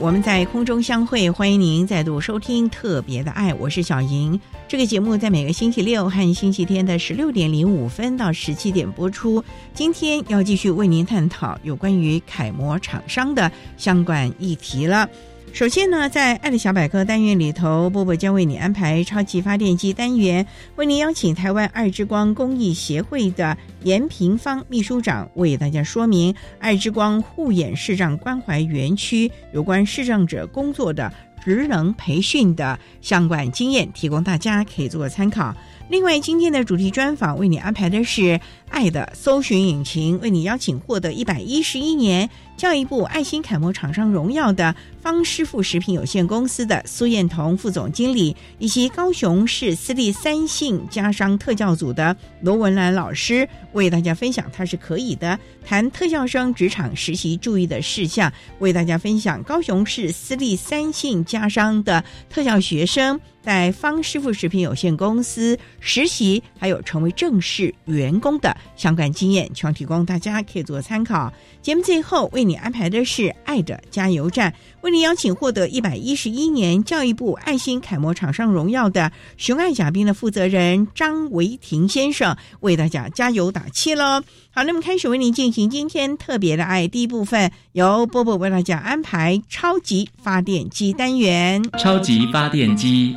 我们在空中相会，欢迎您再度收听特别的爱，我是小莹。这个节目在每个星期六和星期天的十六点零五分到十七点播出。今天要继续为您探讨有关于楷模厂商的相关议题了。首先呢，在爱的小百科单元里头，波波将为你安排超级发电机单元，为您邀请台湾爱之光公益协会的严平芳秘书长为大家说明爱之光护眼视障关怀园区有关视障者工作的。职能培训的相关经验，提供大家可以做个参考。另外，今天的主题专访为你安排的是《爱的搜寻引擎》，为你邀请获得一百一十一年教育部爱心楷模厂商荣耀的方师傅食品有限公司的苏燕彤副总经理，以及高雄市私立三信家商特教组的罗文兰老师，为大家分享他是可以的谈特教生职场实习注意的事项，为大家分享高雄市私立三信家商的特教学生。在方师傅食品有限公司实习，还有成为正式员工的相关经验，全提供大家可以做参考。节目最后为你安排的是“爱的加油站”，为你邀请获得一百一十一年教育部爱心楷模厂商荣耀的熊爱甲兵的负责人张维廷先生，为大家加油打气喽！好，那么开始为您进行今天特别的爱第一部分，由波波为大家安排超级发电机单元。超级发电机，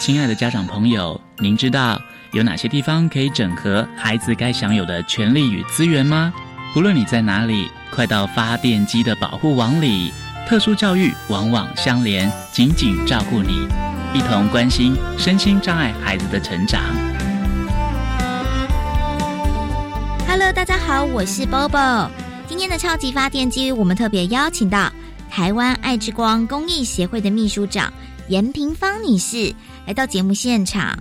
亲爱的家长朋友，您知道有哪些地方可以整合孩子该享有的权利与资源吗？无论你在哪里，快到发电机的保护网里。特殊教育往往相连，紧紧照顾你，一同关心身心障碍孩子的成长。Hello，大家好，我是 Bobo。今天的超级发电机，我们特别邀请到台湾爱之光公益协会的秘书长严平芳女士来到节目现场。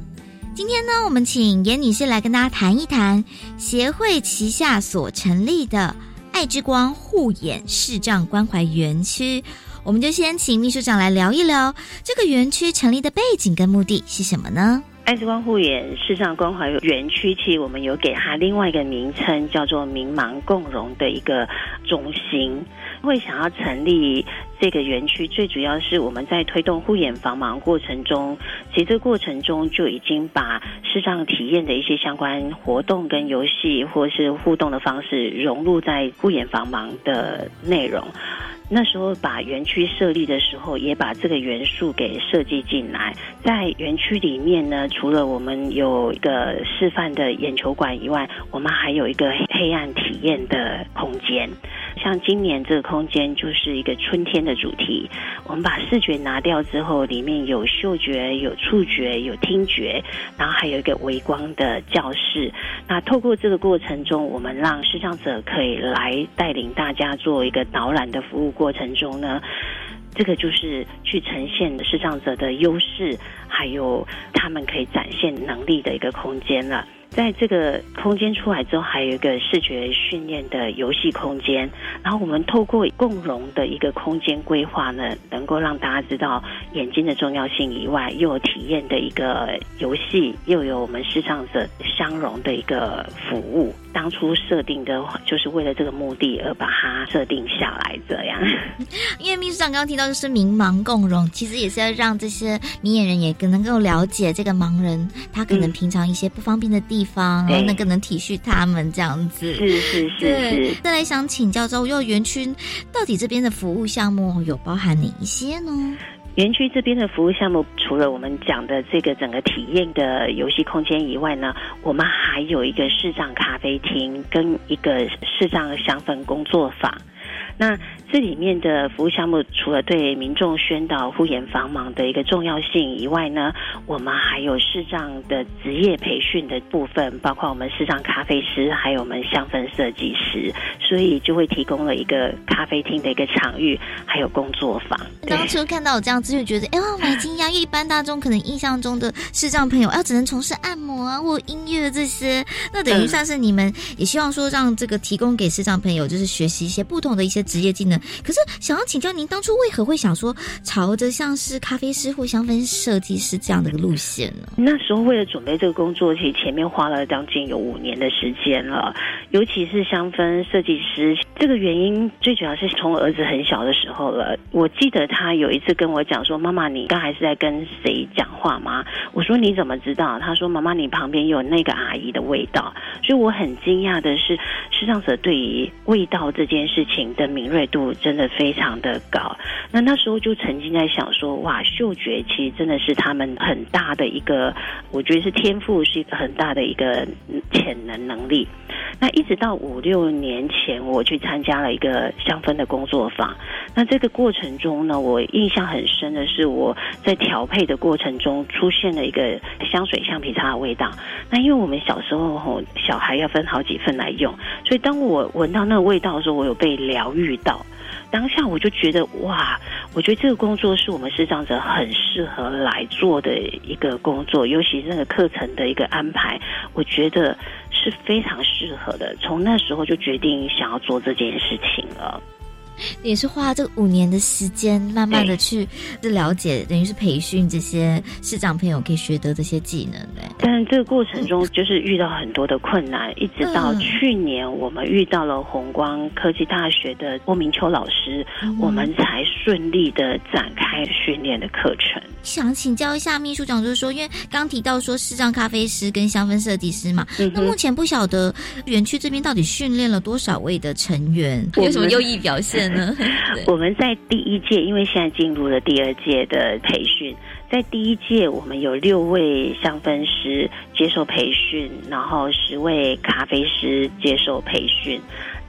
今天呢，我们请严女士来跟大家谈一谈协会旗下所成立的爱之光护眼视障关怀园区。我们就先请秘书长来聊一聊这个园区成立的背景跟目的是什么呢？爱之光护眼视障关怀园区，其实我们有给它另外一个名称，叫做“明盲共融”的一个中心。会想要成立这个园区，最主要是我们在推动护眼防盲过程中，其实这过程中就已经把视障体验的一些相关活动跟游戏或是互动的方式融入在护眼防盲的内容。那时候把园区设立的时候，也把这个元素给设计进来。在园区里面呢，除了我们有一个示范的眼球馆以外，我们还有一个黑暗体验的空间。像今年这个空间就是一个春天的主题，我们把视觉拿掉之后，里面有嗅觉、有触觉、有听觉，然后还有一个微光的教室。那透过这个过程中，我们让视障者可以来带领大家做一个导览的服务过程中呢，这个就是去呈现视障者的优势，还有他们可以展现能力的一个空间了。在这个空间出来之后，还有一个视觉训练的游戏空间。然后我们透过共融的一个空间规划呢，能够让大家知道眼睛的重要性以外，又有体验的一个游戏，又有我们视障者相融的一个服务。当初设定的就是为了这个目的而把它设定下来，这样。因为秘书长刚刚提到就是民盲共融，其实也是要让这些明眼人也更能够了解这个盲人，他可能平常一些不方便的地方，然后能更能体恤他们这样子。是是是是。再来想请教，幼儿园区到底这边的服务项目有包含哪一些呢？园区这边的服务项目，除了我们讲的这个整个体验的游戏空间以外呢，我们还有一个视障咖啡厅跟一个视障香氛工作坊。那这里面的服务项目，除了对民众宣导护眼防盲的一个重要性以外呢，我们还有视障的职业培训的部分，包括我们视障咖啡师，还有我们香氛设计师，所以就会提供了一个咖啡厅的一个场域，还有工作坊。当初看到我这样子，就觉得哎呀，蛮惊讶。因为一般大众可能印象中的视障朋友，要只能从事按摩啊或音乐这些，那等于算是你们也希望说让这个提供给视障朋友，就是学习一些不同的一些职业技能。可是，想要请教您，当初为何会想说朝着像是咖啡师或香氛设计师这样的一个路线呢？那时候为了准备这个工作，其实前面花了将近有五年的时间了。尤其是香氛设计师，这个原因最主要是从儿子很小的时候了。我记得他有一次跟我讲说：“妈妈，你刚才是在跟谁讲话吗？”我说：“你怎么知道？”他说：“妈妈，你旁边有那个阿姨的味道。”所以我很惊讶的是，视障者对于味道这件事情的敏锐度。真的非常的高，那那时候就曾经在想说，哇，嗅觉其实真的是他们很大的一个，我觉得是天赋，是一个很大的一个潜能能力。那一直到五六年前，我去参加了一个香氛的工作坊。那这个过程中呢，我印象很深的是，我在调配的过程中出现了一个香水橡皮擦的味道。那因为我们小时候吼，小孩要分好几份来用，所以当我闻到那个味道的时候，我有被疗愈到。当下我就觉得哇，我觉得这个工作是我们视障者很适合来做的一个工作，尤其是那个课程的一个安排，我觉得是非常适合的。从那时候就决定想要做这件事情了。也是花这五年的时间，慢慢的去了解，等于是培训这些市长朋友可以学得这些技能的。但这个过程中，就是遇到很多的困难，一直到去年，我们遇到了红光科技大学的郭明秋老师，我们才顺利的展开训练的课程。想请教一下秘书长，就是说，因为刚提到说视障咖啡师跟香氛设计师嘛，那目前不晓得园区这边到底训练了多少位的成员，有什么优异表现呢？我们在第一届，因为现在进入了第二届的培训，在第一届我们有六位香氛师接受培训，然后十位咖啡师接受培训。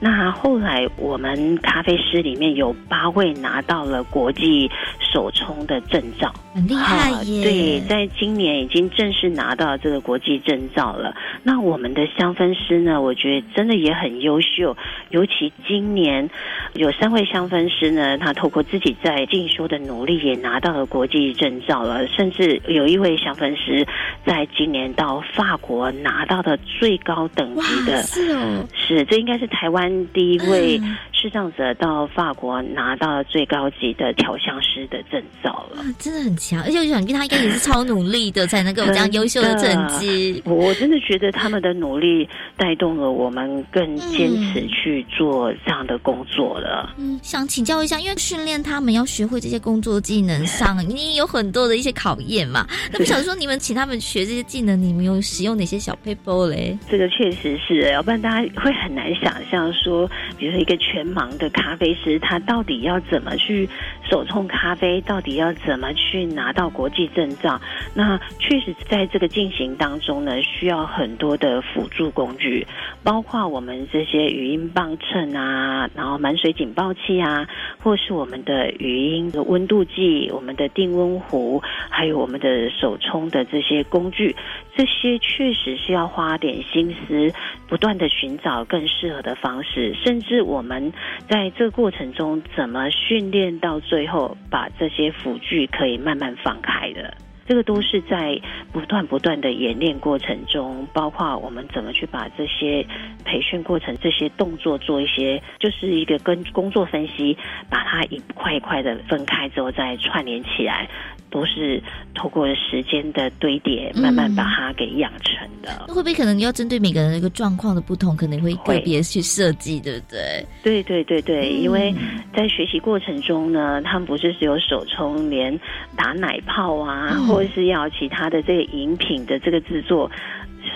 那后来，我们咖啡师里面有八位拿到了国际首冲的证照，很厉害耶！对，在今年已经正式拿到这个国际证照了。那我们的香氛师呢？我觉得真的也很优秀，尤其今年有三位香氛师呢，他透过自己在进修的努力，也拿到了国际证照了。甚至有一位香氛师在今年到法国拿到的最高等级的，是哦，是这应该是台湾。第一位视障者到法国拿到了最高级的调香师的证照了，真的很强。而且我想，他应该也是超努力的，才能够有这样优秀的成绩。我真的觉得他们的努力带动了我们更坚持去做这样的工作了。嗯，想请教一下，因为训练他们要学会这些工作技能上，你有很多的一些考验嘛。那不想说，你们请他们学这些技能，你们有使用哪些小 paper 嘞？这个确实是，要不然大家会很难想象说。比如说，一个全忙的咖啡师，他到底要怎么去手冲咖啡？到底要怎么去拿到国际证照？那确实在这个进行当中呢，需要很多的辅助工具，包括我们这些语音磅秤啊，然后满水警报器啊，或是我们的语音的温度计、我们的定温壶，还有我们的手冲的这些工具，这些确实是要花点心思，不断的寻找更适合的方式。甚至我们在这个过程中，怎么训练到最最后，把这些辅具可以慢慢放开的，这个都是在不断不断的演练过程中，包括我们怎么去把这些培训过程、这些动作做一些，就是一个跟工作分析，把它一块一块的分开之后再串联起来。都是透过时间的堆叠，慢慢把它给养成的。那会不会可能要针对每个人的一个状况的不同，可能会个别去设计，对不对？对对对对，因为在学习过程中呢，他们不是只有手冲，连打奶泡啊，或或是要其他的这个饮品的这个制作。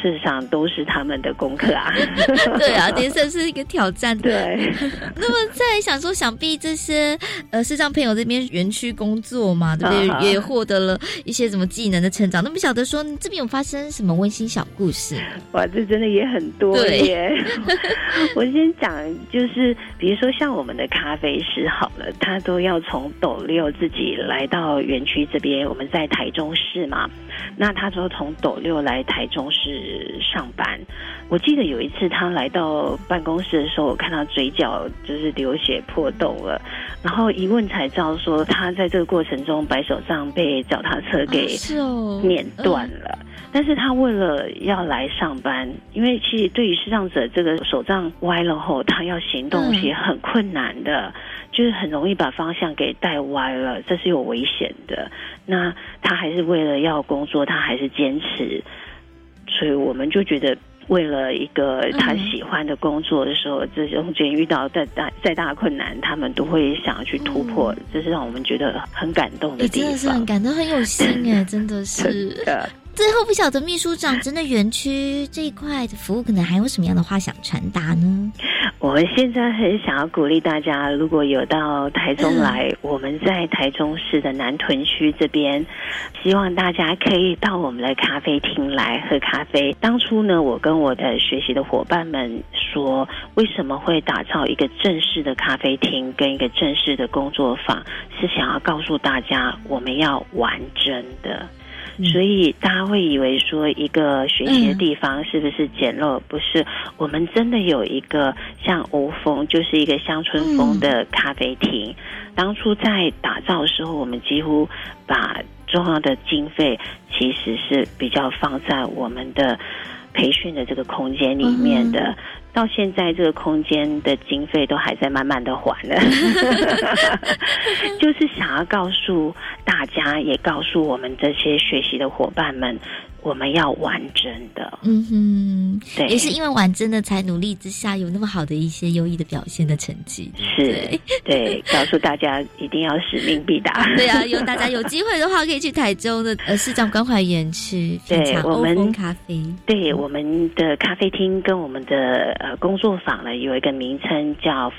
事实上都是他们的功课啊，对啊，也算是一个挑战。对，那么再想说，想必这些呃视障朋友这边园区工作嘛，对不对？也获得了一些什么技能的成长。那么晓得说这边有发生什么温馨小故事？哇，这真的也很多耶！我先讲，就是比如说像我们的咖啡师好了，他都要从斗六自己来到园区这边。我们在台中市嘛，那他说从斗六来台中市。上班，我记得有一次他来到办公室的时候，我看他嘴角就是流血破洞了，然后一问才知道说他在这个过程中白手杖被脚踏车给碾断了。但是他为了要来上班，因为其实对于视障者这个手杖歪了后，他要行动也很困难的，就是很容易把方向给带歪了，这是有危险的。那他还是为了要工作，他还是坚持。所以我们就觉得，为了一个他喜欢的工作的时候，这中间遇到再大再大困难，他们都会想要去突破，这是让我们觉得很感动的地方。真的是很感动，很有心哎，真的是。最后不晓得秘书长真的园区这一块的服务，可能还有什么样的话想传达呢？我们现在很想要鼓励大家，如果有到台中来，我们在台中市的南屯区这边，希望大家可以到我们的咖啡厅来喝咖啡。当初呢，我跟我的学习的伙伴们说，为什么会打造一个正式的咖啡厅跟一个正式的工作坊，是想要告诉大家，我们要玩真的。所以大家会以为说一个学习的地方是不是简陋？不是，我们真的有一个像欧风，就是一个乡村风的咖啡厅。当初在打造的时候，我们几乎把重要的经费其实是比较放在我们的培训的这个空间里面的。到现在，这个空间的经费都还在慢慢的还呢，就是想要告诉大家，也告诉我们这些学习的伙伴们。我们要完整的，嗯哼，对，也是因为完整的，才努力之下有那么好的一些优异的表现的成绩。是，对，告诉大家一定要使命必达。对啊，有大家有机会的话，可以去台州的呃市长关怀园去 品尝欧风咖啡。对，我们的咖啡厅跟我们的呃工作坊呢，有一个名称叫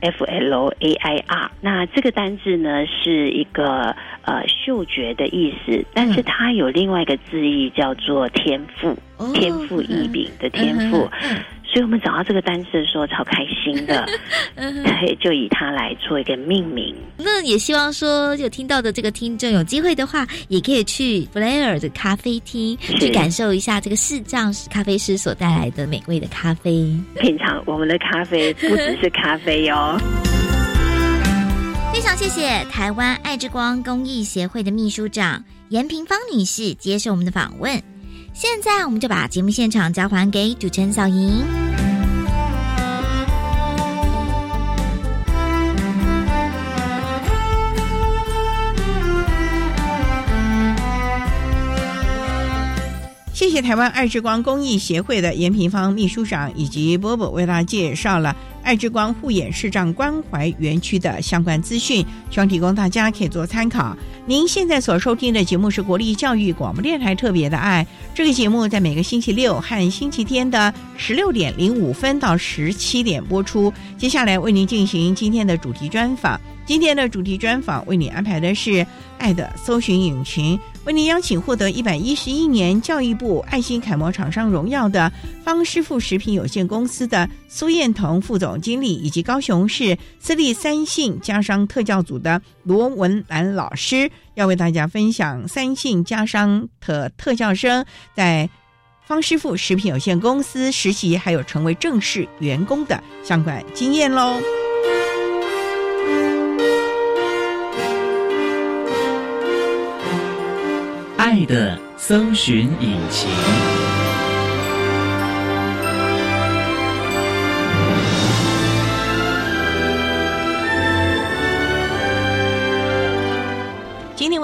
Flair，F L A I R。那这个单字呢，是一个呃嗅觉的意思，但是它有另外一个字义。叫做天赋，天赋异禀的天赋，所以我们找到这个单词的时候超开心的，对，就以它来做一个命名。那也希望说有听到的这个听众有机会的话，也可以去 Flair 的咖啡厅去感受一下这个视障咖啡师所带来的美味的咖啡，品尝我们的咖啡不只是咖啡哟。非常谢谢台湾爱之光公益协会的秘书长严平芳女士接受我们的访问。现在，我们就把节目现场交还给主持人小莹。谢谢台湾爱之光公益协会的严平芳秘书长以及波波为大家介绍了。爱之光护眼视障关怀园区的相关资讯，希望提供大家可以做参考。您现在所收听的节目是国立教育广播电台特别的爱，这个节目在每个星期六和星期天的十六点零五分到十七点播出。接下来为您进行今天的主题专访。今天的主题专访为你安排的是爱的搜寻引擎。为您邀请获得一百一十一年教育部爱心楷模厂商荣耀的方师傅食品有限公司的苏燕彤副总经理，以及高雄市私立三信家商特教组的罗文兰老师，要为大家分享三信家商的特教生在方师傅食品有限公司实习，还有成为正式员工的相关经验喽。爱的搜寻引擎。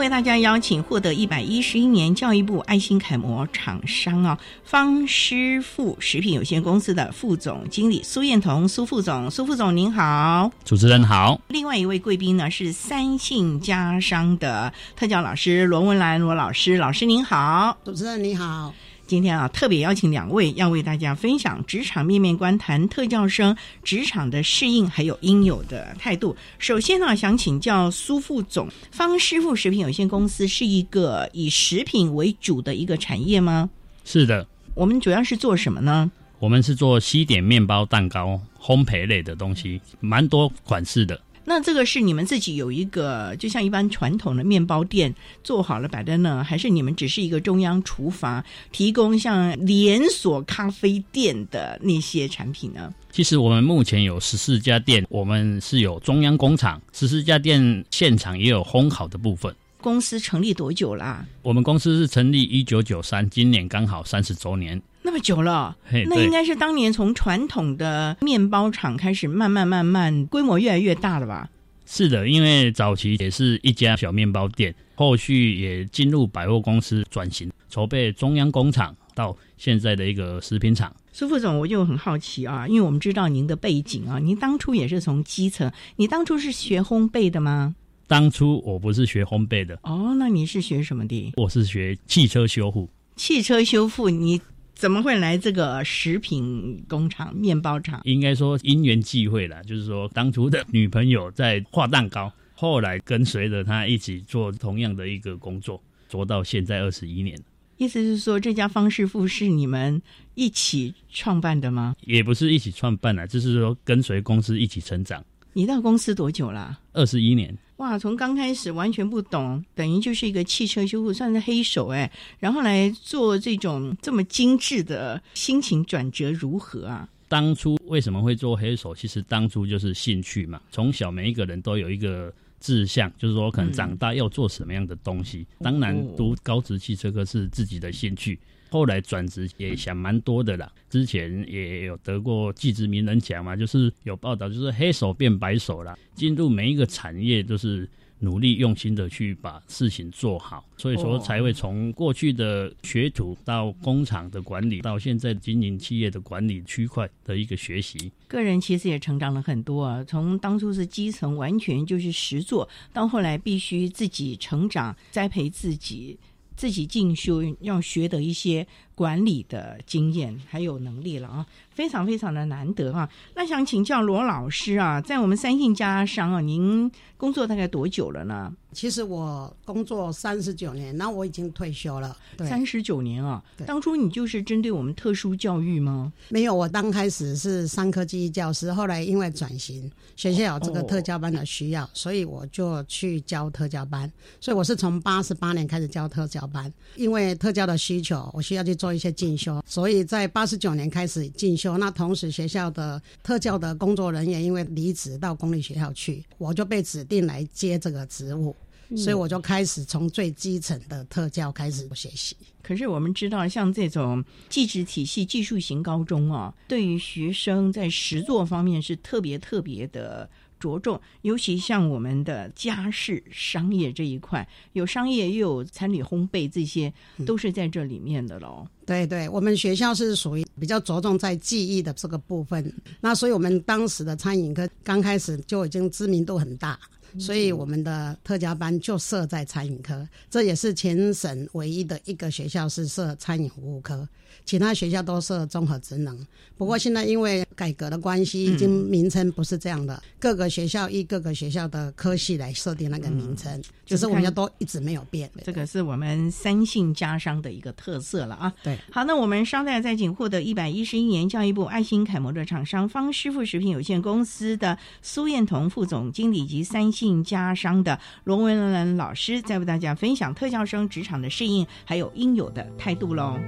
为大家邀请获得一百一十一年教育部爱心楷模厂商啊方师傅食品有限公司的副总经理苏燕彤苏副总，苏副总您好。主持人好。另外一位贵宾呢是三信家商的特教老师罗文兰罗老师，老师您好。主持人你好。今天啊，特别邀请两位，要为大家分享职场面面观，谈特教生职场的适应，还有应有的态度。首先呢，想请教苏副总，方师傅食品有限公司是一个以食品为主的一个产业吗？是的。我们主要是做什么呢？我们是做西点面包、蛋糕、烘焙类的东西，蛮多款式的。那这个是你们自己有一个，就像一般传统的面包店做好了摆在那，还是你们只是一个中央厨房，提供像连锁咖啡店的那些产品呢？其实我们目前有十四家店，我们是有中央工厂，十四家店现场也有烘烤的部分。公司成立多久啦？我们公司是成立一九九三，今年刚好三十周年。那么久了，那应该是当年从传统的面包厂开始，慢慢慢慢规模越来越大了吧？是的，因为早期也是一家小面包店，后续也进入百货公司转型，筹备中央工厂，到现在的一个食品厂。苏副总，我就很好奇啊，因为我们知道您的背景啊，您当初也是从基层，你当初是学烘焙的吗？当初我不是学烘焙的。哦，那你是学什么的？我是学汽车修复。汽车修复，你？怎么会来这个食品工厂、面包厂？应该说因缘际会了，就是说当初的女朋友在画蛋糕，后来跟随着他一起做同样的一个工作，做到现在二十一年。意思是说，这家方师傅是你们一起创办的吗？也不是一起创办的，就是说跟随公司一起成长。你到公司多久了？二十一年。哇，从刚开始完全不懂，等于就是一个汽车修复，算是黑手哎。然后来做这种这么精致的，心情转折如何啊？当初为什么会做黑手？其实当初就是兴趣嘛。从小每一个人都有一个志向，就是说可能长大要做什么样的东西。当然，读高职汽车科是自己的兴趣。后来转职也想蛮多的啦，之前也有得过技职名人奖嘛，就是有报道，就是黑手变白手啦，进入每一个产业都是努力用心的去把事情做好，所以说才会从过去的学徒到工厂的管理，到现在经营企业的管理区块的一个学习。个人其实也成长了很多啊，从当初是基层完全就是实做，到后来必须自己成长，栽培自己。自己进修要学的一些管理的经验还有能力了啊，非常非常的难得啊。那想请教罗老师啊，在我们三信家商啊，您工作大概多久了呢？其实我工作三十九年，那我已经退休了。三十九年啊，当初你就是针对我们特殊教育吗？没有，我刚开始是三科技教师，后来因为转型，学校有这个特教班的需要，所以我就去教特教班。所以我是从八十八年开始教特教班，因为特教的需求，我需要去做一些进修，所以在八十九年开始进修。那同时学校的特教的工作人员因为离职到公立学校去，我就被指定来接这个职务。所以我就开始从最基层的特教开始学习。可是我们知道，像这种技职体系、技术型高中啊，对于学生在实作方面是特别特别的着重。尤其像我们的家事商业这一块，有商业又有餐旅烘焙，这些都是在这里面的喽。对对，我们学校是属于比较着重在技艺的这个部分。那所以我们当时的餐饮科刚开始就已经知名度很大。所以我们的特教班就设在餐饮科，这也是全省唯一的一个学校是设餐饮服务科，其他学校都设综合职能。不过现在因为改革的关系，已经名称不是这样的，各个学校依各个学校的科系来设定那个名称，就是我们都一直没有变。这个是我们三姓家商的一个特色了啊。对，好，那我们稍待再请获得一百一十一年教育部爱心楷模的厂商方师傅食品有限公司的苏燕彤副总经理及三性。家商的龙文兰老师，在为大家分享特教生职场的适应，还有应有的态度喽。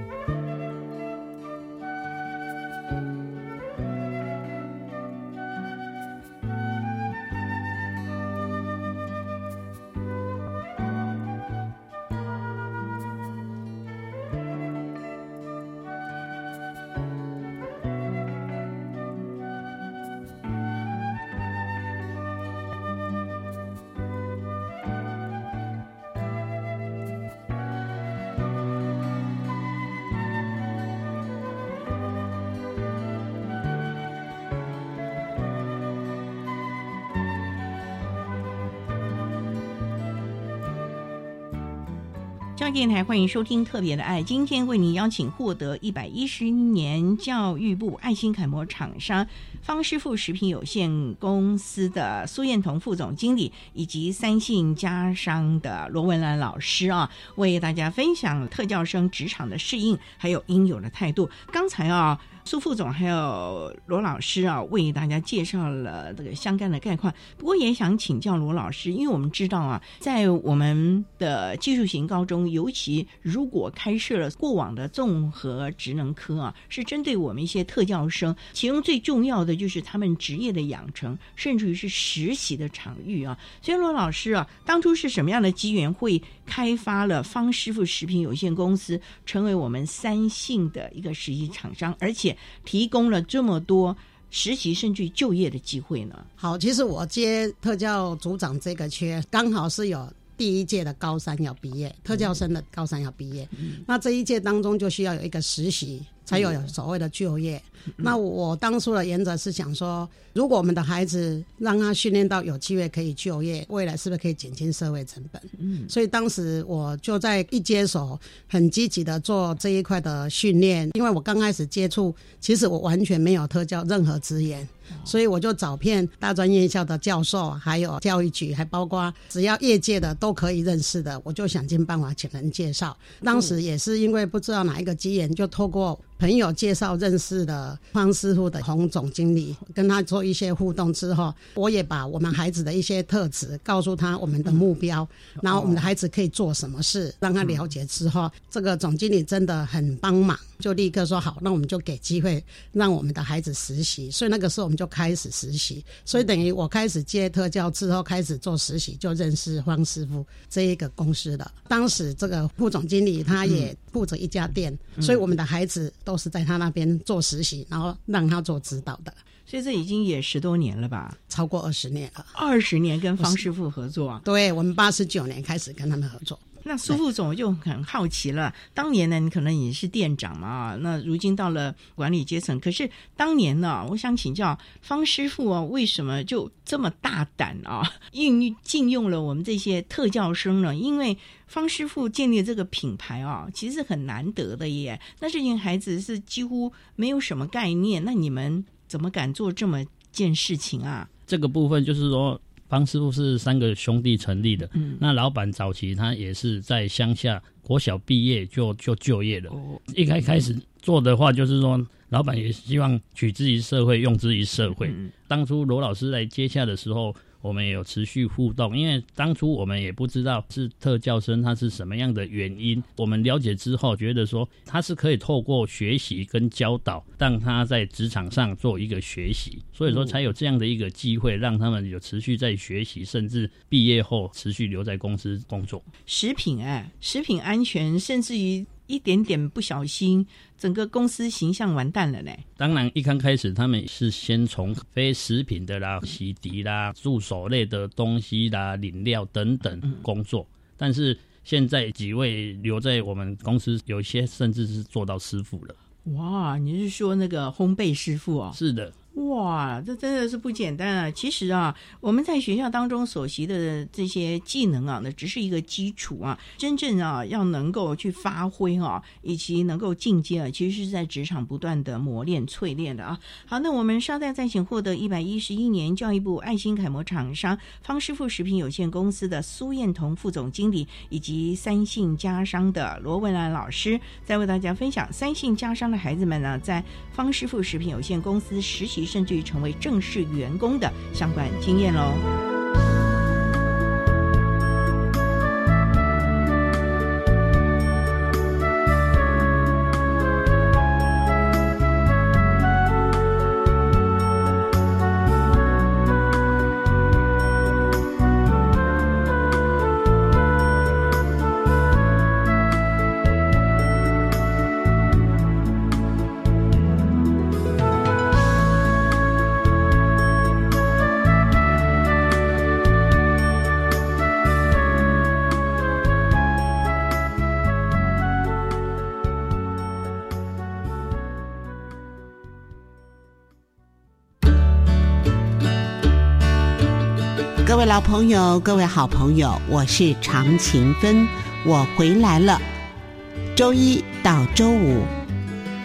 电台欢迎收听《特别的爱》，今天为您邀请获得一百一十年教育部爱心楷模厂商方师傅食品有限公司的苏燕彤副总经理，以及三信家商的罗文兰老师啊，为大家分享特教生职场的适应，还有应有的态度。刚才啊。苏副总还有罗老师啊，为大家介绍了这个相关的概况。不过也想请教罗老师，因为我们知道啊，在我们的技术型高中，尤其如果开设了过往的综合职能科啊，是针对我们一些特教生，其中最重要的就是他们职业的养成，甚至于是实习的场域啊。所以罗老师啊，当初是什么样的机缘会开发了方师傅食品有限公司，成为我们三信的一个实习厂商，而且。提供了这么多实习甚至就业的机会呢？好，其实我接特教组长这个缺，刚好是有第一届的高三要毕业，特教生的高三要毕业，那这一届当中就需要有一个实习。才有所谓的就业。那我当初的原则是想说，如果我们的孩子让他训练到有机会可以就业，未来是不是可以减轻社会成本？嗯，所以当时我就在一接手，很积极的做这一块的训练。因为我刚开始接触，其实我完全没有特教任何资源，所以我就找遍大专院校的教授，还有教育局，还包括只要业界的都可以认识的，我就想尽办法请人介绍。当时也是因为不知道哪一个机缘，就透过。朋友介绍认识的方师傅的洪总经理，跟他做一些互动之后，我也把我们孩子的一些特质告诉他，我们的目标，然后我们的孩子可以做什么事，让他了解之后，这个总经理真的很帮忙，就立刻说好，那我们就给机会让我们的孩子实习。所以那个时候我们就开始实习，所以等于我开始接特教之后开始做实习，就认识方师傅这一个公司的。当时这个副总经理他也负责一家店，所以我们的孩子。都是在他那边做实习，然后让他做指导的，所以这已经也十多年了吧，超过二十年了。二十年跟方师傅合作，对我们八十九年开始跟他们合作。那苏副总就很好奇了，当年呢，你可能也是店长嘛，那如今到了管理阶层，可是当年呢，我想请教方师傅啊，为什么就这么大胆啊，应禁用了我们这些特教生呢？因为方师傅建立这个品牌啊，其实很难得的耶。那这群孩子是几乎没有什么概念，那你们怎么敢做这么件事情啊？这个部分就是说。方师傅是三个兄弟成立的，那老板早期他也是在乡下国小毕业就就就业了。一开开始做的话，就是说老板也希望取之于社会，用之于社会。当初罗老师来接洽的时候。我们也有持续互动，因为当初我们也不知道是特教生他是什么样的原因。我们了解之后，觉得说他是可以透过学习跟教导，让他在职场上做一个学习，所以说才有这样的一个机会，让他们有持续在学习，甚至毕业后持续留在公司工作。食品哎，食品安全，甚至于。一点点不小心，整个公司形象完蛋了呢。当然，一刚开始他们是先从非食品的啦、洗涤啦、助手类的东西啦、饮料等等工作，但是现在几位留在我们公司，有些甚至是做到师傅了。哇，你是说那个烘焙师傅哦？是的。哇，这真的是不简单啊！其实啊，我们在学校当中所习的这些技能啊，那只是一个基础啊。真正啊，要能够去发挥啊，以及能够进阶啊，其实是在职场不断的磨练、淬炼的啊。好，那我们稍待再请获得一百一十一年教育部爱心楷模厂商方师傅食品有限公司的苏燕彤副总经理，以及三信家商的罗文兰老师，再为大家分享三信家商的孩子们呢，在方师傅食品有限公司实习。甚至于成为正式员工的相关经验喽。老朋友，各位好朋友，我是常勤芬，我回来了。周一到周五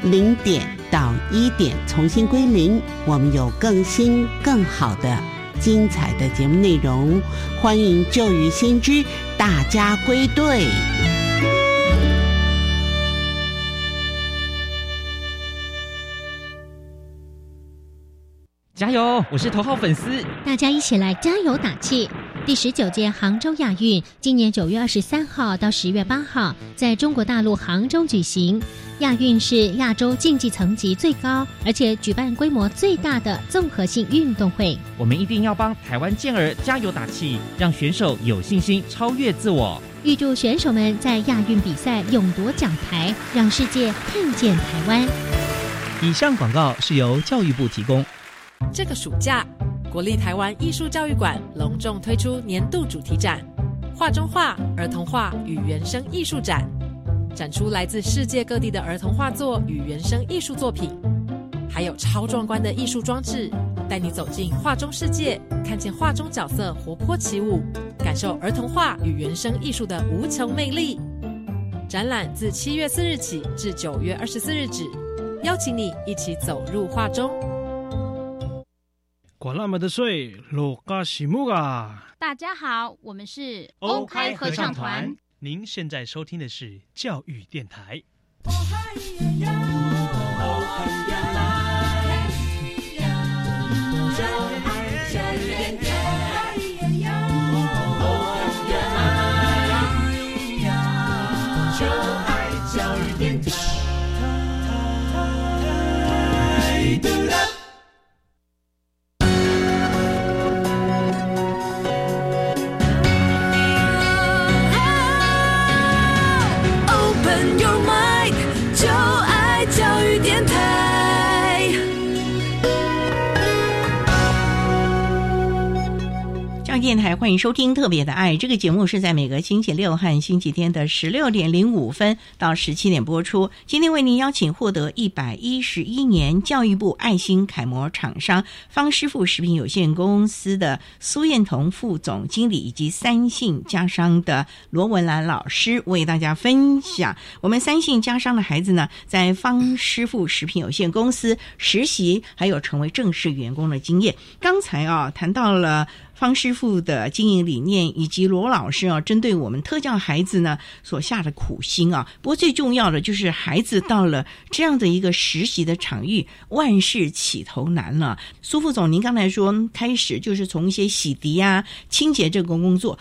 零点到一点重新归零，我们有更新更好的精彩的节目内容，欢迎旧与新知大家归队。加油！我是头号粉丝，大家一起来加油打气。第十九届杭州亚运今年九月二十三号到十月八号在中国大陆杭州举行。亚运是亚洲竞技层级最高，而且举办规模最大的综合性运动会。我们一定要帮台湾健儿加油打气，让选手有信心超越自我。预祝选手们在亚运比赛勇夺奖牌，让世界看见台湾。以上广告是由教育部提供。这个暑假，国立台湾艺术教育馆隆重推出年度主题展——画中画儿童画与原生艺术展，展出来自世界各地的儿童画作与原生艺术作品，还有超壮观的艺术装置，带你走进画中世界，看见画中角色活泼起舞，感受儿童画与原生艺术的无穷魅力。展览自七月四日起至九月二十四日止，邀请你一起走入画中。管那么的水，落嘎西木啊！大家好，我们是欧开合唱团。您现在收听的是教育电台。电台欢迎收听《特别的爱》这个节目，是在每个星期六和星期天的十六点零五分到十七点播出。今天为您邀请获得一百一十一年教育部爱心楷模厂商方师傅食品有限公司的苏燕彤副总经理，以及三信家商的罗文兰老师，为大家分享我们三信家商的孩子呢，在方师傅食品有限公司实习，还有成为正式员工的经验。刚才啊，谈到了。方师傅的经营理念，以及罗老师啊，针对我们特教孩子呢所下的苦心啊。不过最重要的就是孩子到了这样的一个实习的场域，万事起头难了。苏副总，您刚才说开始就是从一些洗涤啊、清洁这个工作。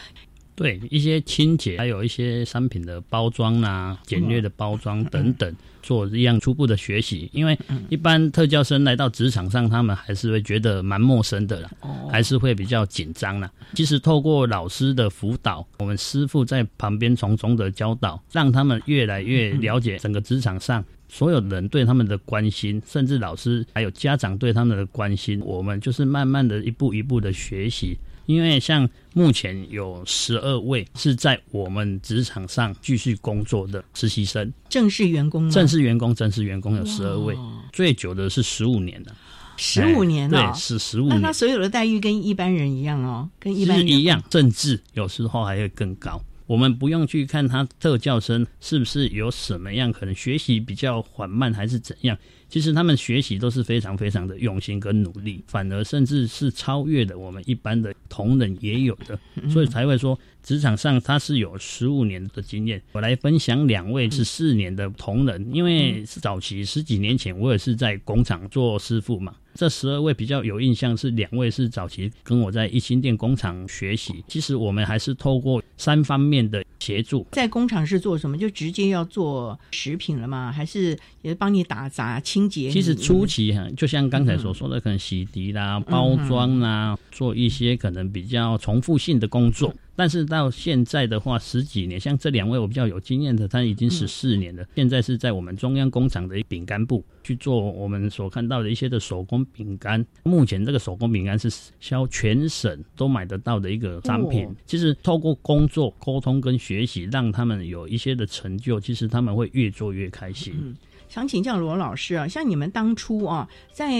对一些清洁，还有一些商品的包装啊、简略的包装等等，做一样初步的学习。因为一般特教生来到职场上，他们还是会觉得蛮陌生的啦，还是会比较紧张啦。其实透过老师的辅导，我们师傅在旁边从中的教导，让他们越来越了解整个职场上所有人对他们的关心，甚至老师还有家长对他们的关心。我们就是慢慢的一步一步的学习。因为像目前有十二位是在我们职场上继续工作的实习生，正式员工，正式员工，正式员工有十二位，最久的是十五年的，十五年了，对，是十五年。那他所有的待遇跟一般人一样哦，跟一般人一样，甚至有时候还会更高。我们不用去看他特教生是不是有什么样可能学习比较缓慢，还是怎样。其实他们学习都是非常非常的用心跟努力，反而甚至是超越了我们一般的同仁也有的，所以才会说职场上他是有十五年的经验。我来分享两位是四年的同仁，因为早期十几年前我也是在工厂做师傅嘛。这十二位比较有印象是两位是早期跟我在一心店工厂学习。其实我们还是透过三方面的协助，在工厂是做什么？就直接要做食品了吗？还是也帮你打杂清洁？其实初期哈，就像刚才所说的，可能洗涤啦、包装啦，做一些可能比较重复性的工作。但是到现在的话，十几年，像这两位我比较有经验的，他已经十四年了。现在是在我们中央工厂的饼干部去做我们所看到的一些的手工饼干。目前这个手工饼干是销全省都买得到的一个商品。其实透过工作、沟通跟学习，让他们有一些的成就，其实他们会越做越开心。想请教罗老师啊，像你们当初啊，在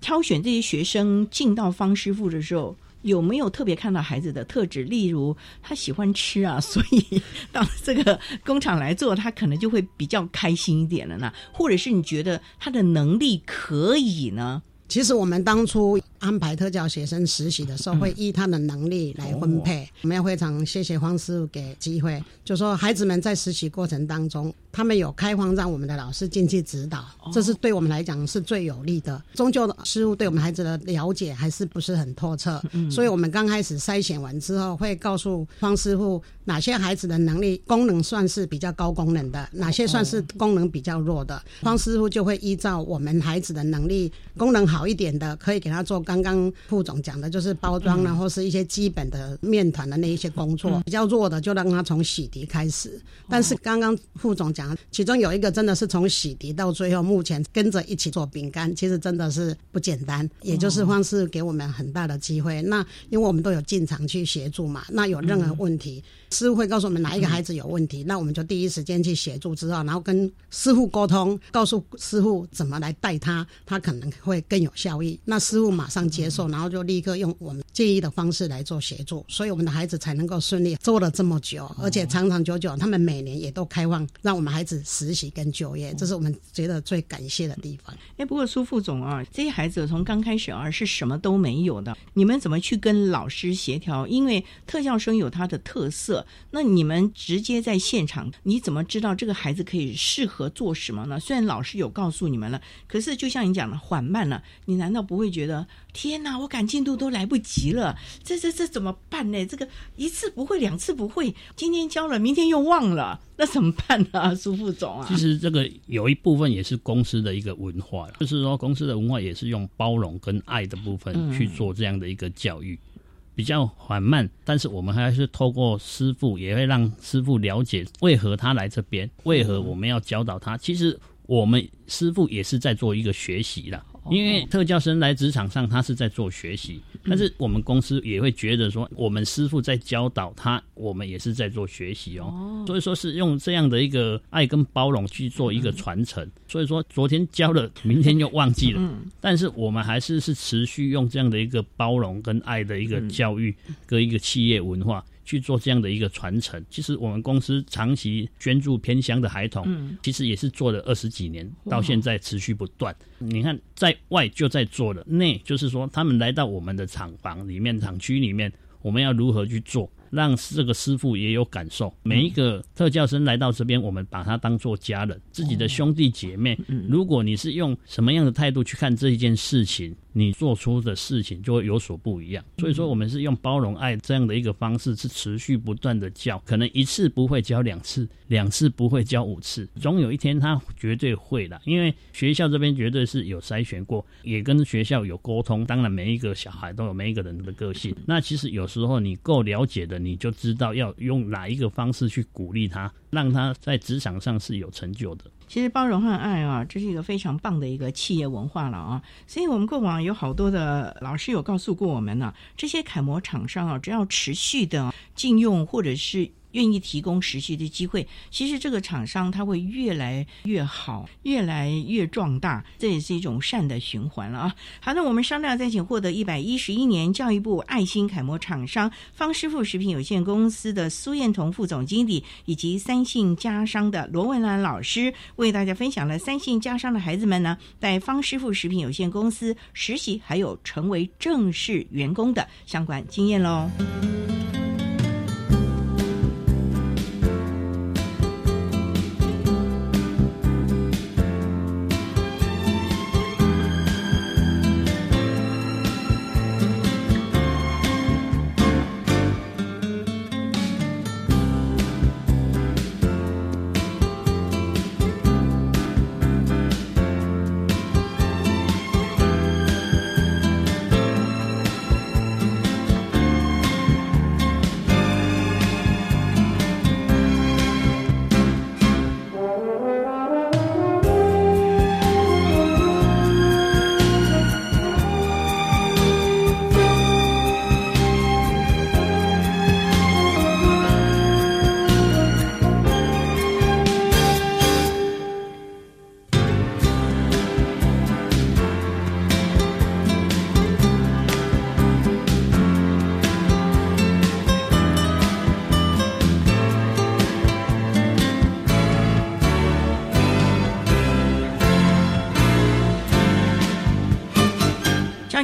挑选这些学生进到方师傅的时候。有没有特别看到孩子的特质？例如他喜欢吃啊，所以到这个工厂来做，他可能就会比较开心一点了呢？或者是你觉得他的能力可以呢？其实我们当初安排特教学生实习的时候，会依他的能力来分配。我们要非常谢谢黄师傅给机会，就说孩子们在实习过程当中，他们有开放让我们的老师进去指导，这是对我们来讲是最有利的。终究师傅对我们孩子的了解还是不是很透彻，所以我们刚开始筛选完之后，会告诉方师傅哪些孩子的能力功能算是比较高功能的，哪些算是功能比较弱的。方师傅就会依照我们孩子的能力功能好。一点的，可以给他做刚刚副总讲的，就是包装啊，或是一些基本的面团的那一些工作。比较弱的，就让他从洗涤开始。但是刚刚副总讲，其中有一个真的是从洗涤到最后，目前跟着一起做饼干，其实真的是不简单。也就是方式给我们很大的机会。那因为我们都有进场去协助嘛，那有任何问题。师傅会告诉我们哪一个孩子有问题，那我们就第一时间去协助，之后然后跟师傅沟通，告诉师傅怎么来带他，他可能会更有效益。那师傅马上接受，然后就立刻用我们建议的方式来做协助，所以我们的孩子才能够顺利做了这么久，而且长长久久，他们每年也都开放让我们孩子实习跟就业，这是我们觉得最感谢的地方。哎，不过苏副总啊，这些孩子从刚开始啊是什么都没有的，你们怎么去跟老师协调？因为特教生有他的特色。那你们直接在现场，你怎么知道这个孩子可以适合做什么呢？虽然老师有告诉你们了，可是就像你讲的，缓慢了，你难道不会觉得天哪，我赶进度都来不及了？这这这怎么办呢？这个一次不会，两次不会，今天教了，明天又忘了，那怎么办呢？苏副总啊，其实这个有一部分也是公司的一个文化，就是说公司的文化也是用包容跟爱的部分去做这样的一个教育。比较缓慢，但是我们还是透过师傅，也会让师傅了解为何他来这边，为何我们要教导他。其实我们师傅也是在做一个学习的。因为特教生来职场上，他是在做学习，但是我们公司也会觉得说，我们师傅在教导他，我们也是在做学习哦。所以说是用这样的一个爱跟包容去做一个传承。所以说昨天教了，明天又忘记了，但是我们还是是持续用这样的一个包容跟爱的一个教育跟一个企业文化。去做这样的一个传承，其实我们公司长期捐助偏乡的孩童，其实也是做了二十几年，到现在持续不断。你看，在外就在做了，内就是说他们来到我们的厂房里面、厂区里面，我们要如何去做？让这个师傅也有感受。每一个特教生来到这边，我们把他当做家人，自己的兄弟姐妹。如果你是用什么样的态度去看这一件事情，你做出的事情就会有所不一样。所以说，我们是用包容、爱这样的一个方式，是持续不断的教。可能一次不会教两次，两次不会教五次，总有一天他绝对会的。因为学校这边绝对是有筛选过，也跟学校有沟通。当然，每一个小孩都有每一个人的个性。那其实有时候你够了解的。你就知道要用哪一个方式去鼓励他，让他在职场上是有成就的。其实包容和爱啊，这是一个非常棒的一个企业文化了啊。所以我们过往有好多的老师有告诉过我们呢，这些楷模厂商啊，只要持续的禁用或者是。愿意提供实习的机会，其实这个厂商他会越来越好，越来越壮大，这也是一种善的循环了啊。好，那我们商量再请获得一百一十一年教育部爱心楷模厂商方师傅食品有限公司的苏燕彤副总经理，以及三信家商的罗文兰老师，为大家分享了三信家商的孩子们呢，在方师傅食品有限公司实习，还有成为正式员工的相关经验喽。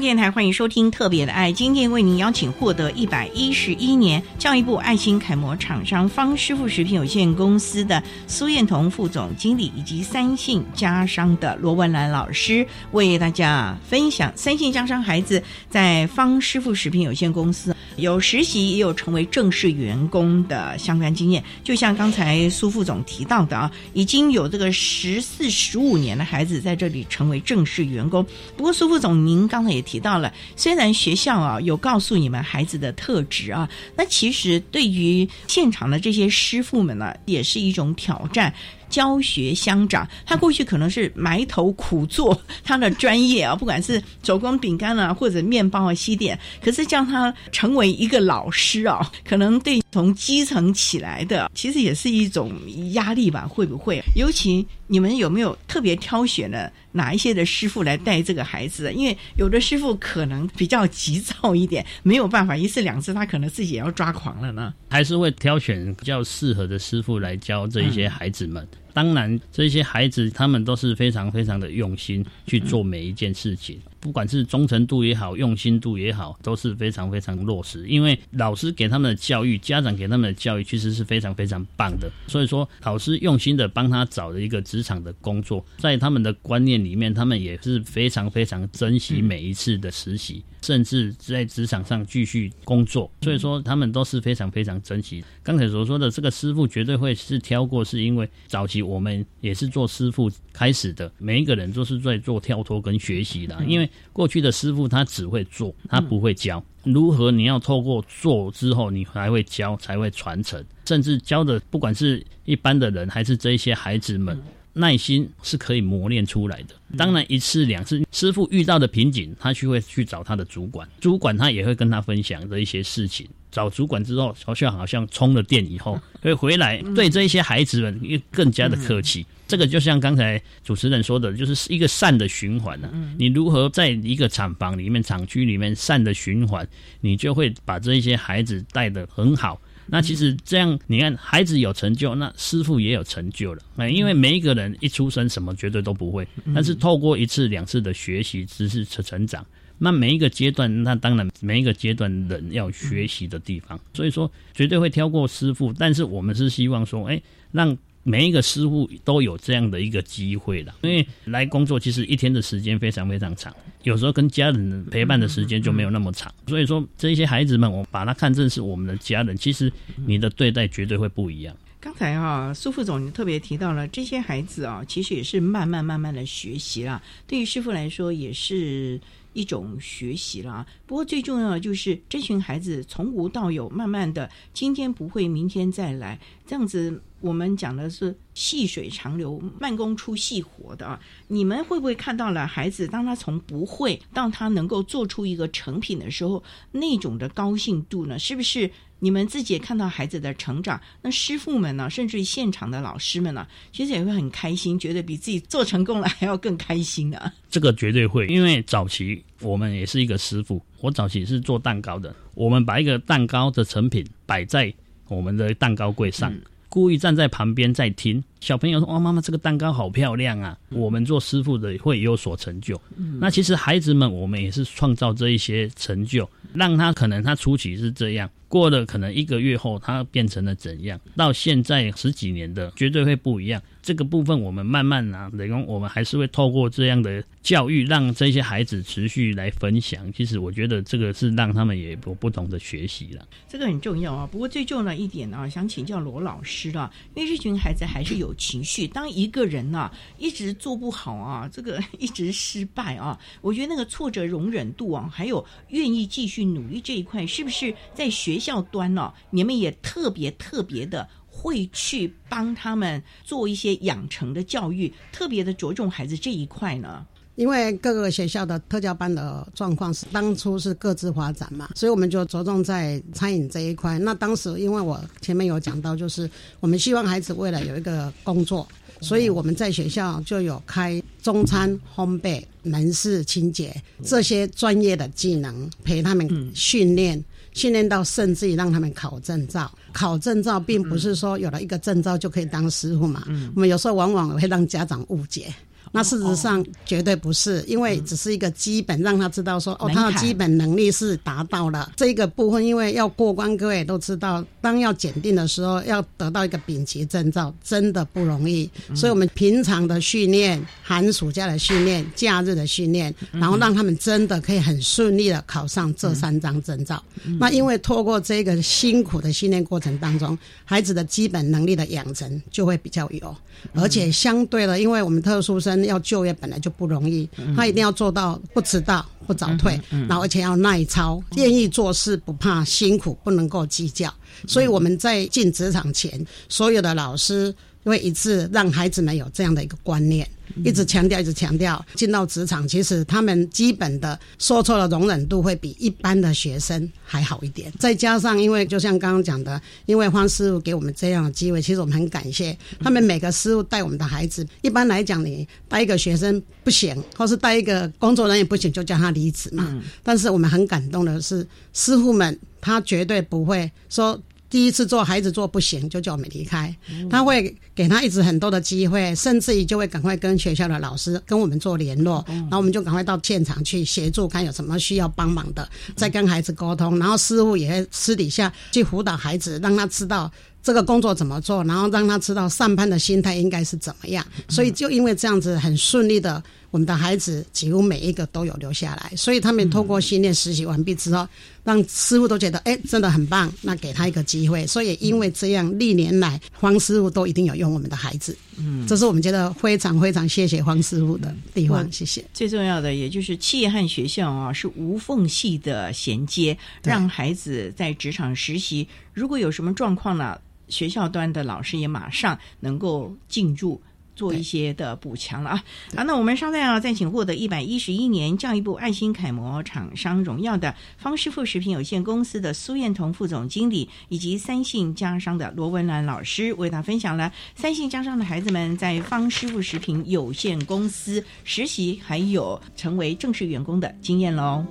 电台欢迎收听《特别的爱》，今天为您邀请获得一百一十一年教育部爱心楷模厂商方师傅食品有限公司的苏燕彤副总经理，以及三信家商的罗文兰老师，为大家分享三信家商孩子在方师傅食品有限公司有实习，也有成为正式员工的相关经验。就像刚才苏副总提到的啊，已经有这个十四、十五年的孩子在这里成为正式员工。不过苏副总，您刚才也提提到了，虽然学校啊有告诉你们孩子的特质啊，那其实对于现场的这些师傅们呢，也是一种挑战。教学相长，他过去可能是埋头苦做他的专业啊，不管是手工饼干啊，或者面包啊、西点，可是叫他成为一个老师啊，可能对从基层起来的，其实也是一种压力吧？会不会？尤其你们有没有特别挑选的哪一些的师傅来带这个孩子？因为有的师傅可能比较急躁一点，没有办法一次两次，他可能自己也要抓狂了呢。还是会挑选比较适合的师傅来教这一些孩子们。当然，这些孩子他们都是非常非常的用心去做每一件事情。不管是忠诚度也好，用心度也好，都是非常非常落实。因为老师给他们的教育，家长给他们的教育，其实是非常非常棒的。所以说，老师用心的帮他找了一个职场的工作，在他们的观念里面，他们也是非常非常珍惜每一次的实习，甚至在职场上继续工作。所以说，他们都是非常非常珍惜。刚才所说的这个师傅，绝对会是挑过，是因为早期我们也是做师傅开始的，每一个人都是在做跳脱跟学习的，因为。过去的师傅他只会做，他不会教。如何你要透过做之后，你才会教，才会传承。甚至教的不管是一般的人，还是这些孩子们，耐心是可以磨练出来的。当然一次两次，师傅遇到的瓶颈，他去会去找他的主管，主管他也会跟他分享这一些事情。找主管之后，好像好像充了电以后，会回来对这一些孩子们又更加的客气。这个就像刚才主持人说的，就是一个善的循环呢。你如何在一个厂房里面、厂区里面善的循环，你就会把这一些孩子带得很好。那其实这样，你看孩子有成就，那师傅也有成就了。哎，因为每一个人一出生什么绝对都不会，但是透过一次两次的学习、知识成成长。那每一个阶段，那当然每一个阶段人要学习的地方，所以说绝对会挑过师傅，但是我们是希望说，哎，让每一个师傅都有这样的一个机会的，因为来工作其实一天的时间非常非常长，有时候跟家人陪伴的时间就没有那么长，所以说这些孩子们，我把他看成是我们的家人，其实你的对待绝对会不一样。刚才啊，苏副总你特别提到了这些孩子啊，其实也是慢慢慢慢的学习啦，对于师傅来说也是。一种学习了啊，不过最重要的就是这群孩子从无到有，慢慢的，今天不会，明天再来，这样子。我们讲的是细水长流，慢工出细活的啊！你们会不会看到了孩子，当他从不会到他能够做出一个成品的时候，那种的高兴度呢？是不是你们自己也看到孩子的成长？那师傅们呢，甚至于现场的老师们呢，其实也会很开心，觉得比自己做成功了还要更开心啊。这个绝对会，因为早期我们也是一个师傅，我早期是做蛋糕的，我们把一个蛋糕的成品摆在我们的蛋糕柜上。故意站在旁边在听小朋友说：“哇，妈妈这个蛋糕好漂亮啊！”我们做师傅的会有所成就。那其实孩子们，我们也是创造这一些成就，让他可能他初期是这样。过了可能一个月后，他变成了怎样？到现在十几年的，绝对会不一样。这个部分我们慢慢啊，等于我们还是会透过这样的教育，让这些孩子持续来分享。其实我觉得这个是让他们也有不同的学习了。这个很重要啊。不过最重要的一点呢，想请教罗老师了，因为这群孩子还是有情绪。当一个人呢一直做不好啊，这个 一直失败啊，我觉得那个挫折容忍度啊，还有愿意继续努力这一块，是不是在学？校端呢，你们也特别特别的会去帮他们做一些养成的教育，特别的着重孩子这一块呢。因为各个学校的特教班的状况是当初是各自发展嘛，所以我们就着重在餐饮这一块。那当时因为我前面有讲到，就是我们希望孩子未来有一个工作，所以我们在学校就有开中餐烘焙、门市清洁这些专业的技能，陪他们训练。训练到甚至于让他们考证照，考证照并不是说有了一个证照就可以当师傅嘛。我们有时候往往会让家长误解，那事实上绝对不是，因为只是一个基本，让他知道说哦，他的基本能力是达到了。这个部分。因为要过关，各位也都知道，当要检定的时候，要得到一个丙级证照，真的不容易。所以我们平常的训练、寒暑假的训练、假日的训练，然后让他们真的可以很顺利的考上这三张证照。那因为透过这个辛苦的训练过程当中，孩子的基本能力的养成就会比较有，而且相对的，因为我们特殊生要就业本来就不容易，他一定要做到不迟到、不早退，然后而且要耐操，愿意做事，不怕辛苦，不能够计较。所以我们在进职场前，所有的老师会一次让孩子们有这样的一个观念。一直强调，一直强调，进到职场，其实他们基本的说错的容忍度会比一般的学生还好一点。再加上，因为就像刚刚讲的，因为方师傅给我们这样的机会，其实我们很感谢他们每个师傅带我们的孩子。一般来讲，你带一个学生不行，或是带一个工作人员不行，就叫他离职嘛。但是我们很感动的是，师傅们他绝对不会说。第一次做孩子做不行，就叫我们离开。他会给他一直很多的机会，甚至于就会赶快跟学校的老师跟我们做联络，然后我们就赶快到现场去协助，看有什么需要帮忙的，再跟孩子沟通。然后师傅也会私底下去辅导孩子，让他知道这个工作怎么做，然后让他知道上班的心态应该是怎么样。所以就因为这样子很顺利的。我们的孩子几乎每一个都有留下来，所以他们通过训练实习完毕之后，让师傅都觉得哎，真的很棒。那给他一个机会，所以因为这样，历年来黄师傅都一定有用我们的孩子。嗯，这是我们觉得非常非常谢谢黄师傅的地方。谢谢。最重要的，也就是企业和学校啊是无缝隙的衔接，让孩子在职场实习，如果有什么状况呢，学校端的老师也马上能够进入。做一些的补强了啊！好，那我们稍待啊，再请获得一百一十一年教育部爱心楷模厂商荣耀的方师傅食品有限公司的苏燕彤副总经理，以及三信家商的罗文兰老师，为他分享了三信家商的孩子们在方师傅食品有限公司实习，还有成为正式员工的经验喽。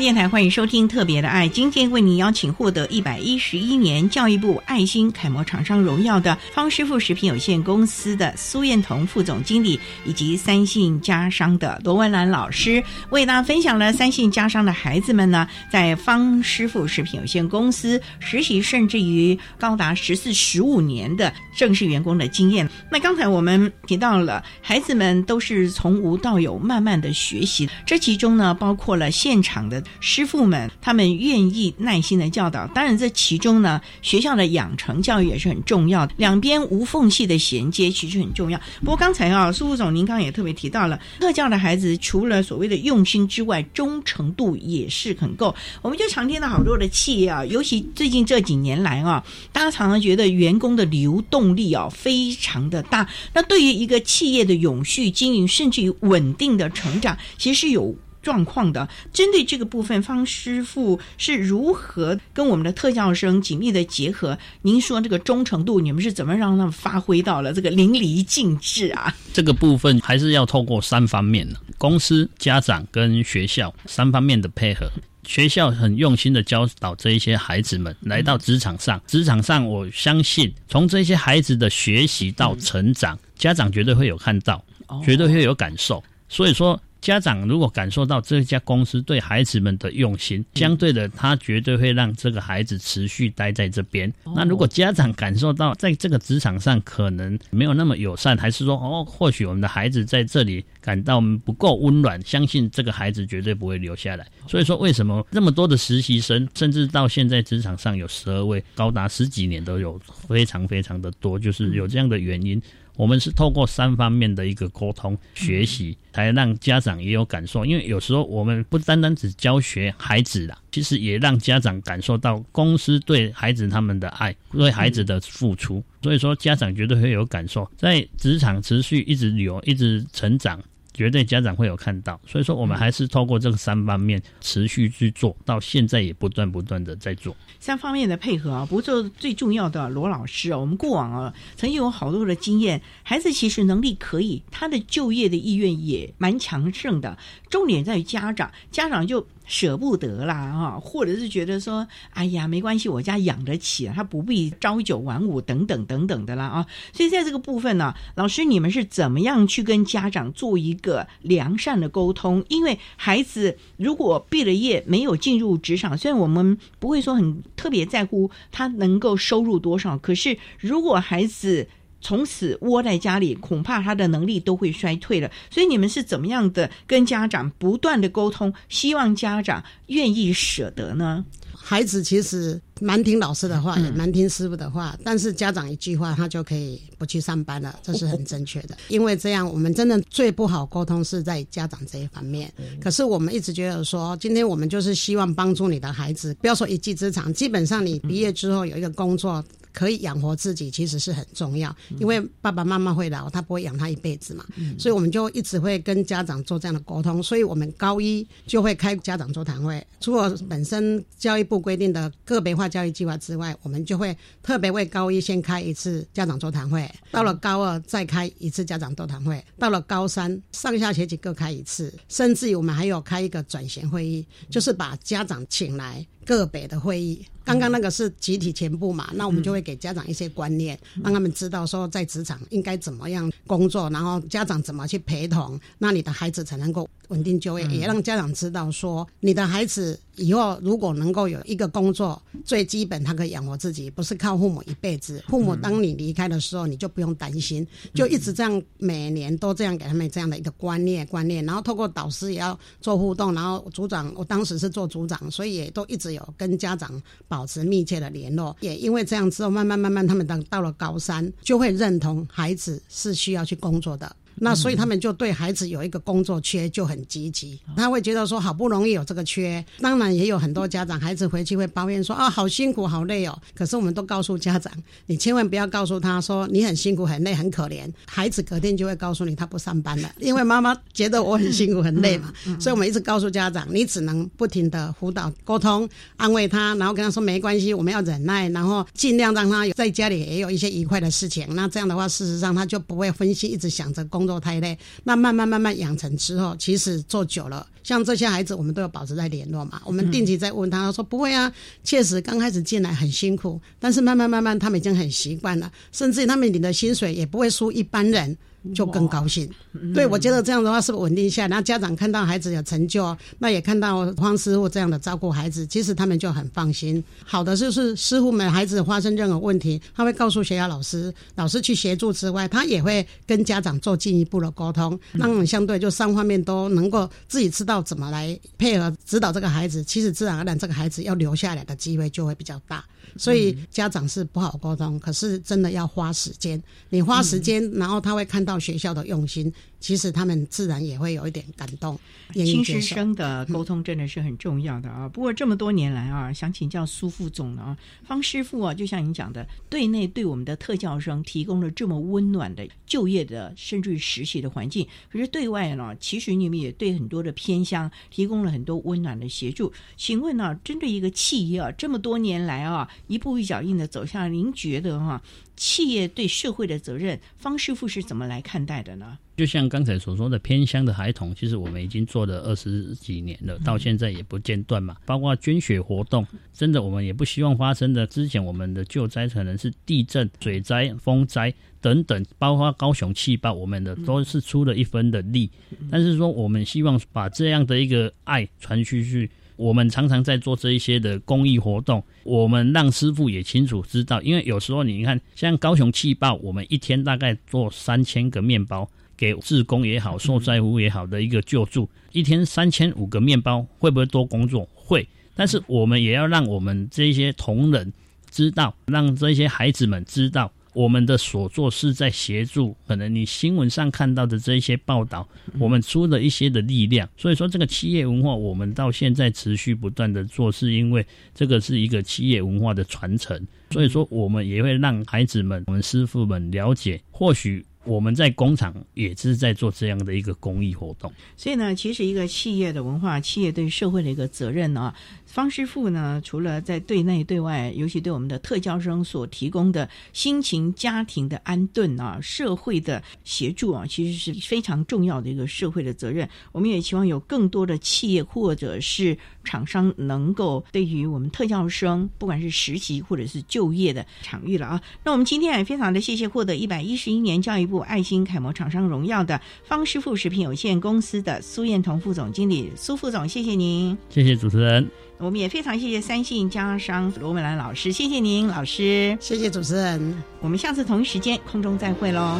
电台欢迎收听《特别的爱》，今天为您邀请获得一百一十一年教育部爱心楷模厂商荣耀的方师傅食品有限公司的苏燕彤副总经理，以及三信家商的罗文兰老师，为大家分享了三信家商的孩子们呢，在方师傅食品有限公司实习，甚至于高达十四、十五年的正式员工的经验。那刚才我们提到了，孩子们都是从无到有，慢慢的学习，这其中呢，包括了现场的。师傅们他们愿意耐心的教导。当然，这其中呢，学校的养成教育也是很重要的，两边无缝隙的衔接其实很重要。不过刚才啊，苏副总您刚刚也特别提到了，特教的孩子除了所谓的用心之外，忠诚度也是很够。我们就常听到好多的企业啊，尤其最近这几年来啊，大家常常觉得员工的流动力啊非常的大。那对于一个企业的永续经营，甚至于稳定的成长，其实有状况的。针对这个部分，方师傅是如何跟我们的特教生紧密的结合？您说这个忠诚度，你们是怎么让他们发挥到了这个淋漓尽致啊？这个部分还是要透过三方面呢公司、家长跟学校三方面的配合。学校很用心的教导这一些孩子们来到职场上，职场上我相信从这些孩子的学习到成长，家长绝对会有看到，绝对会有感受。所以说。家长如果感受到这家公司对孩子们的用心，相对的，他绝对会让这个孩子持续待在这边。那如果家长感受到在这个职场上可能没有那么友善，还是说哦，或许我们的孩子在这里感到不够温暖，相信这个孩子绝对不会留下来。所以说，为什么那么多的实习生，甚至到现在职场上有十二位，高达十几年都有，非常非常的多，就是有这样的原因。我们是透过三方面的一个沟通学习，才让家长也有感受。因为有时候我们不单单只教学孩子啦，其实也让家长感受到公司对孩子他们的爱，对孩子的付出。所以说，家长绝对会有感受，在职场持续一直留、一直成长。绝对家长会有看到，所以说我们还是透过这个三方面持续去做到现在也不断不断的在做三方面的配合啊。不过最重要的罗老师啊，我们过往啊曾经有好多的经验，孩子其实能力可以，他的就业的意愿也蛮强盛的，重点在于家长，家长就。舍不得啦，哈，或者是觉得说，哎呀，没关系，我家养得起，他不必朝九晚五等等等等的啦，啊，所以在这个部分呢，老师你们是怎么样去跟家长做一个良善的沟通？因为孩子如果毕了业没有进入职场，虽然我们不会说很特别在乎他能够收入多少，可是如果孩子。从此窝在家里，恐怕他的能力都会衰退了。所以你们是怎么样的跟家长不断的沟通，希望家长愿意舍得呢？孩子其实蛮听老师的话，也蛮听师傅的话，但是家长一句话，他就可以不去上班了，这是很正确的。因为这样，我们真的最不好沟通是在家长这一方面。可是我们一直觉得说，今天我们就是希望帮助你的孩子，不要说一技之长，基本上你毕业之后有一个工作。可以养活自己，其实是很重要，因为爸爸妈妈会老，他不会养他一辈子嘛，所以我们就一直会跟家长做这样的沟通。所以我们高一就会开家长座谈会，除了本身教育部规定的个别化教育计划之外，我们就会特别为高一先开一次家长座谈会，到了高二再开一次家长座谈会，到了高三上下学期各开一次，甚至于我们还有开一个转衔会议，就是把家长请来。个别的会议，刚刚那个是集体全部嘛，那我们就会给家长一些观念，让他们知道说在职场应该怎么样工作，然后家长怎么去陪同，那你的孩子才能够稳定就业，也让家长知道说你的孩子。以后如果能够有一个工作，最基本他可以养活自己，不是靠父母一辈子。父母当你离开的时候，你就不用担心，就一直这样，每年都这样给他们这样的一个观念观念。然后透过导师也要做互动，然后组长我当时是做组长，所以也都一直有跟家长保持密切的联络。也因为这样之后，慢慢慢慢他们等到了高三，就会认同孩子是需要去工作的。那所以他们就对孩子有一个工作缺就很积极，他会觉得说好不容易有这个缺，当然也有很多家长孩子回去会抱怨说啊好辛苦好累哦。可是我们都告诉家长，你千万不要告诉他说你很辛苦很累很可怜，孩子隔天就会告诉你他不上班了，因为妈妈觉得我很辛苦很累嘛。所以我们一直告诉家长，你只能不停的辅导沟通安慰他，然后跟他说没关系，我们要忍耐，然后尽量让他在家里也有一些愉快的事情。那这样的话，事实上他就不会分心一直想着工。工作太累，那慢慢慢慢养成之后，其实做久了，像这些孩子，我们都有保持在联络嘛。我们定期在问他，说不会啊，确实刚开始进来很辛苦，但是慢慢慢慢，他们已经很习惯了，甚至他们领的薪水也不会输一般人。就更高兴。对，我觉得这样的话是稳定下，然后家长看到孩子有成就，那也看到方师傅这样的照顾孩子，其实他们就很放心。好的就是师傅们，孩子发生任何问题，他会告诉学校老师，老师去协助之外，他也会跟家长做进一步的沟通，让相对就三方面都能够自己知道怎么来配合指导这个孩子，其实自然而然这个孩子要留下来的机会就会比较大。所以家长是不好沟通，可是真的要花时间。你花时间，然后他会看到学校的用心。其实他们自然也会有一点感动。新师生的沟通真的是很重要的啊！不过这么多年来啊，想请教苏副总啊，方师傅啊，就像您讲的，对内对我们的特教生提供了这么温暖的就业的甚至于实习的环境，可是对外呢，其实你们也对很多的偏乡提供了很多温暖的协助。请问呢，针对一个企业啊，这么多年来啊，一步一脚印的走向，您觉得哈？企业对社会的责任，方师傅是怎么来看待的呢？就像刚才所说的，偏乡的孩童，其实我们已经做了二十几年了，到现在也不间断嘛。包括捐血活动，真的我们也不希望发生的。之前我们的救灾可能是地震、水灾、风灾等等，包括高雄气爆，我们的都是出了一分的力。但是说，我们希望把这样的一个爱传出去。我们常常在做这一些的公益活动，我们让师傅也清楚知道，因为有时候你看，像高雄气爆，我们一天大概做三千个面包给志工也好、受灾户也好的一个救助，一天三千五个面包会不会多工作？会，但是我们也要让我们这些同仁知道，让这些孩子们知道。我们的所做是在协助，可能你新闻上看到的这一些报道，我们出了一些的力量。所以说，这个企业文化，我们到现在持续不断的做，是因为这个是一个企业文化的传承。所以说，我们也会让孩子们、我们师傅们了解，或许。我们在工厂也是在做这样的一个公益活动，所以呢，其实一个企业的文化，企业对社会的一个责任呢，方师傅呢，除了在对内对外，尤其对我们的特教生所提供的心情、家庭的安顿啊，社会的协助啊，其实是非常重要的一个社会的责任。我们也希望有更多的企业或者是厂商能够对于我们特教生，不管是实习或者是就业的场域了啊。那我们今天也非常的谢谢获得一百一十一年教育部。爱心楷模厂商荣耀的方师傅食品有限公司的苏燕彤副总经理，苏副总，谢谢您，谢谢主持人，我们也非常谢谢三信经销商罗美兰老师，谢谢您，老师，谢谢主持人，我们下次同一时间空中再会喽。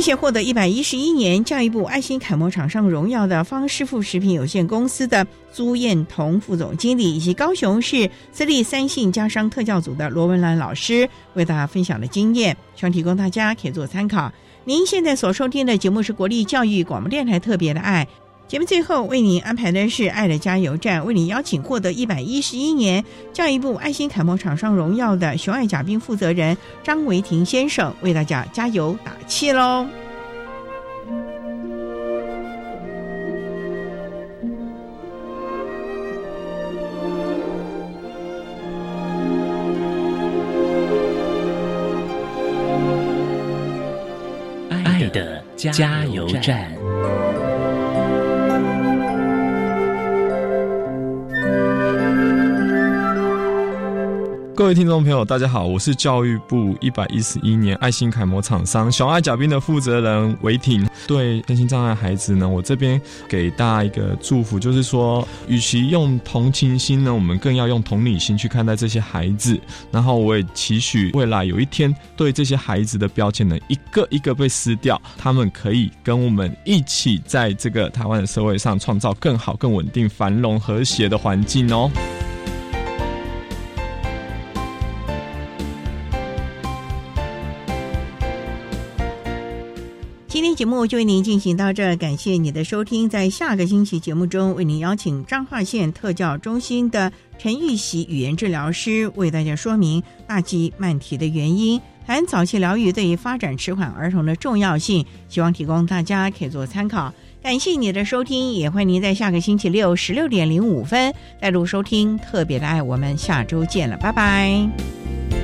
谢谢获得一百一十一年教育部爱心楷模厂商荣耀的方师傅食品有限公司的朱燕彤副总经理，以及高雄市私立三信家商特教组的罗文兰老师为大家分享的经验，希望提供大家可以做参考。您现在所收听的节目是国立教育广播电台特别的爱。节目最后为您安排的是爱的加油站，为您邀请获得一百一十一年教育部爱心楷模厂商荣耀的雄爱甲兵负责人张维廷先生为大家加油打气喽！爱的加油站。各位听众朋友，大家好，我是教育部一百一十一年爱心楷模厂商小爱甲兵的负责人韦挺。对身心障碍孩子呢，我这边给大家一个祝福，就是说，与其用同情心呢，我们更要用同理心去看待这些孩子。然后，我也期许未来有一天，对这些孩子的标签呢，一个一个被撕掉，他们可以跟我们一起在这个台湾的社会上创造更好、更稳定、繁荣、和谐的环境哦。节目就为您进行到这，感谢你的收听。在下个星期节目中，为您邀请彰化县特教中心的陈玉喜语言治疗师为大家说明大肌慢提的原因，谈早期疗愈对于发展迟缓儿童的重要性，希望提供大家可以做参考。感谢你的收听，也欢迎您在下个星期六十六点零五分再度收听特别的爱。我们下周见了，拜拜。